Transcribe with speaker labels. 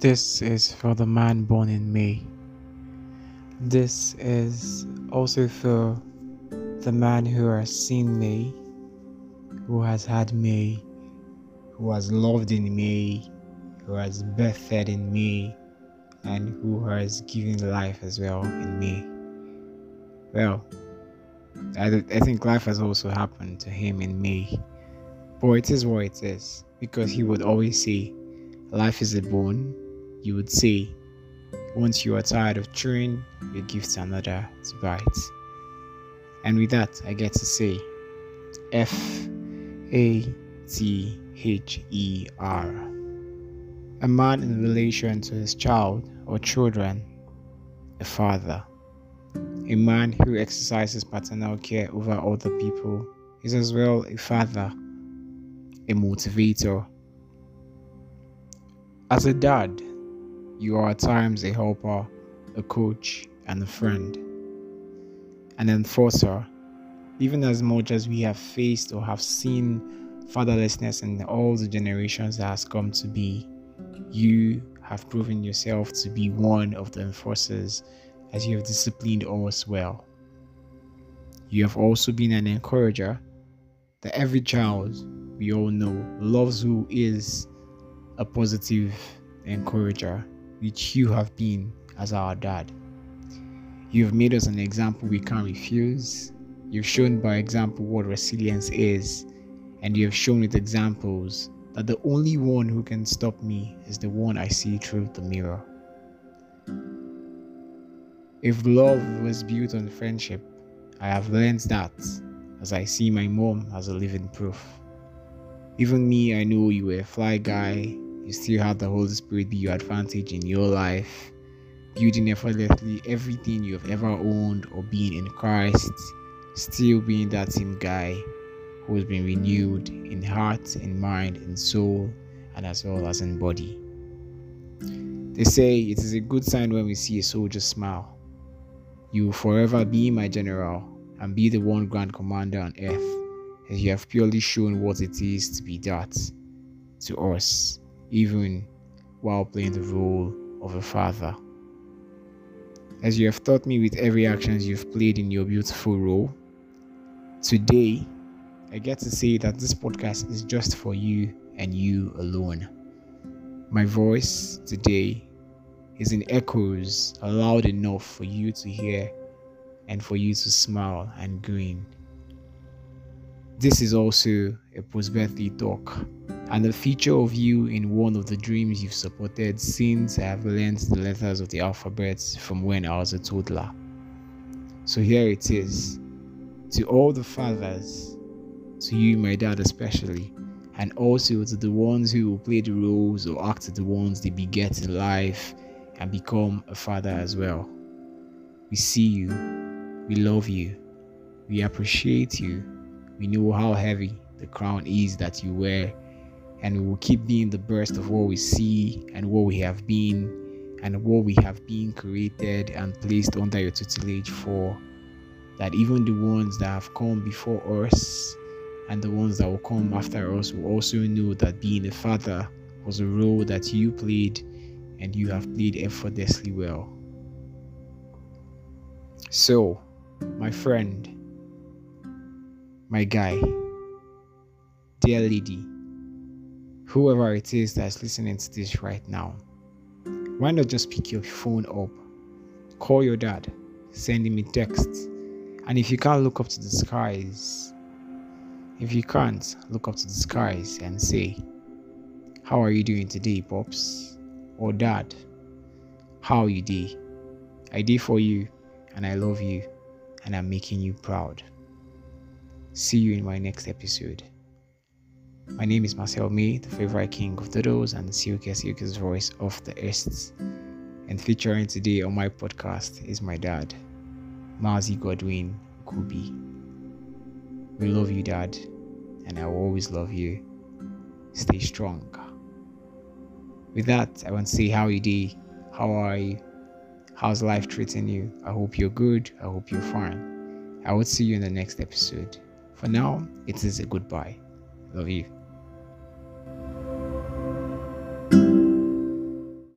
Speaker 1: This is for the man born in May. This is also for the man who has seen me, who has had me, who has loved in me, who has birthed in me, and who has given life as well in me. Well, I, I think life has also happened to him in May. But it is what it is, because he would always say, Life is a bone. You would say, Once you are tired of chewing, you give to another to bite. And with that, I get to say, F A T H E R. A man in relation to his child or children, a father. A man who exercises paternal care over other people is as well a father a motivator. As a dad, you are at times a helper, a coach, and a friend. An enforcer, even as much as we have faced or have seen fatherlessness in all the generations that has come to be, you have proven yourself to be one of the enforcers as you have disciplined us well. You have also been an encourager that every child we all know loves who is a positive encourager, which you have been as our dad. You have made us an example we can't refuse. You've shown by example what resilience is, and you have shown with examples that the only one who can stop me is the one I see through the mirror. If love was built on friendship, I have learned that as I see my mom as a living proof. Even me, I know you were a fly guy. You still have the Holy Spirit be your advantage in your life, building effortlessly everything you have ever owned or been in Christ, still being that same guy who has been renewed in heart, in mind, in soul, and as well as in body. They say it is a good sign when we see a soldier smile. You will forever be my general and be the one grand commander on earth as you have purely shown what it is to be that to us, even while playing the role of a father. As you have taught me with every action you've played in your beautiful role, today I get to say that this podcast is just for you and you alone. My voice today is in echoes loud enough for you to hear and for you to smile and grin this is also a post birthday talk and a feature of you in one of the dreams you've supported since I have learned the letters of the alphabet from when I was a toddler. So here it is. To all the fathers, to you, my dad, especially, and also to the ones who will play the roles or act the ones they beget in life and become a father as well. We see you, we love you, we appreciate you we know how heavy the crown is that you wear, and we will keep being the best of what we see and what we have been and what we have been created and placed under your tutelage for. That even the ones that have come before us and the ones that will come after us will also know that being a father was a role that you played and you have played effortlessly well. So, my friend, my guy, dear lady, whoever it is that's listening to this right now, why not just pick your phone up, call your dad, send him a text, and if you can't look up to the skies, if you can't look up to the skies and say, How are you doing today, Pops? Or Dad, how you doing? I did for you, and I love you, and I'm making you proud. See you in my next episode. My name is Marcel May, the favorite king of doodles and the silky silkiest voice of the East. And featuring today on my podcast is my dad, Mazi Godwin Kubi. We love you, Dad, and I will always love you. Stay strong. With that, I want to say how you did, how are you, how's life treating you? I hope you're good. I hope you're fine. I will see you in the next episode. For now, it is a goodbye. Love you.